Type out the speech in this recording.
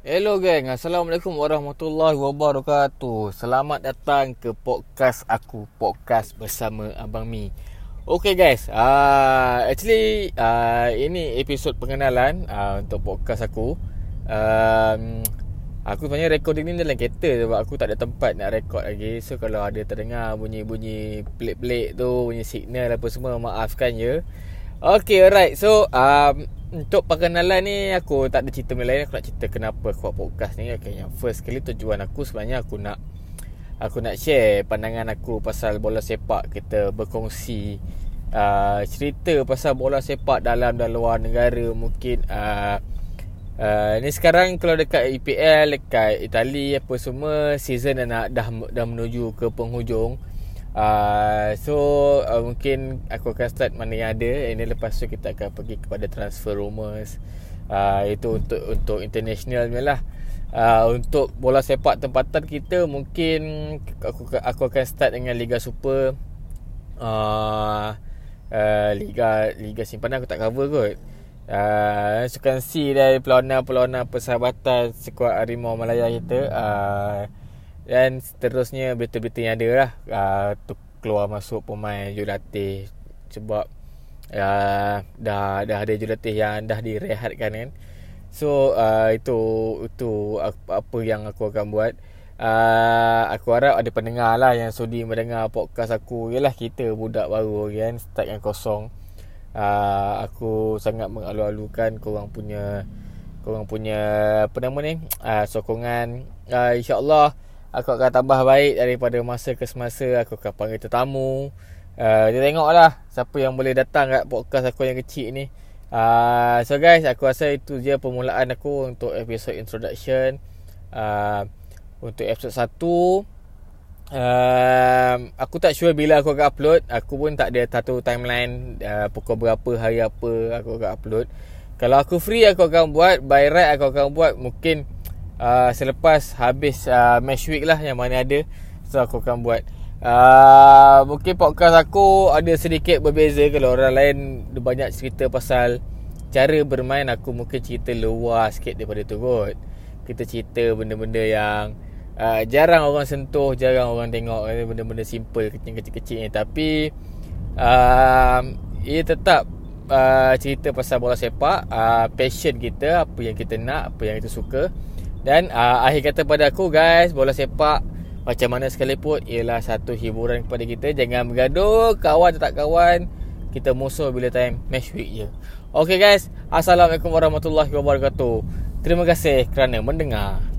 Hello geng, Assalamualaikum warahmatullahi wabarakatuh. Selamat datang ke podcast aku Podcast bersama Abang Mi. Okay guys, uh, actually uh, ini episod pengenalan uh, untuk podcast aku. Um, Aku sebenarnya recording ni dalam kereta sebab aku tak ada tempat nak record lagi. So kalau ada terdengar bunyi-bunyi pelik-pelik tu Bunyi signal apa semua, maafkan je. Okay alright, so um, untuk perkenalan ni aku tak ada cerita lain aku nak cerita kenapa aku buat podcast ni. Okay, yang first kali tujuan aku sebenarnya aku nak aku nak share pandangan aku pasal bola sepak. Kita berkongsi uh, cerita pasal bola sepak dalam dan luar negara mungkin uh, uh, ni sekarang kalau dekat EPL dekat Itali apa semua. Season dah dah, dah menuju ke penghujung Uh, so uh, mungkin aku akan start mana yang ada. Ini lepas tu kita akan pergi kepada transfer rumors. Uh, itu untuk untuk international ni lah. Uh, untuk bola sepak tempatan kita mungkin aku aku akan start dengan liga super. Uh, uh, liga liga simpanan aku tak cover kot. Uh, sukan see dari pelona-pelona persahabatan sekuat Harimau Malaya kita uh, dan seterusnya berita-berita yang ada lah. Uh, keluar masuk pemain jurulatih sebab uh, dah dah ada jurulatih yang dah direhatkan kan. So uh, itu itu apa yang aku akan buat. Uh, aku harap ada pendengar lah yang sudi mendengar podcast aku. Yalah kita budak baru kan start yang kosong. Uh, aku sangat mengalu-alukan korang punya korang punya apa nama ni uh, sokongan. Uh, insyaallah Aku akan tambah baik daripada masa ke semasa Aku akan panggil tetamu. Uh, Dia tengoklah Siapa yang boleh datang kat podcast aku yang kecil ni. Uh, So guys Aku rasa itu je permulaan aku Untuk episode introduction. Uh, Untuk episode 1 uh, Aku tak sure bila aku akan upload. Aku pun tak ada satu timeline uh, Pukul berapa hari apa Aku akan upload. Kalau aku free aku akan buat. By right aku akan buat. Mungkin uh, selepas habis uh, match week lah yang mana ada so aku akan buat. Uh, mungkin podcast aku ada sedikit berbeza kalau orang lain banyak cerita pasal cara bermain aku mungkin cerita luar sikit daripada tu kot. Kita cerita benda-benda yang uh, jarang orang sentuh jarang orang tengok benda-benda simple kecil-kecil ni. Tapi uh, ia tetap uh, cerita pasal bola sepak. Uh, passion kita apa yang kita nak apa yang kita suka dan uh, akhir kata pada aku guys Bola sepak Macam mana sekalipun Ialah satu hiburan kepada kita. Jangan bergaduh Kawan tak kawan Kita musuh bila time match week je. Okay guys Assalamualaikum warahmatullahi wabarakatuh. Terima kasih kerana mendengar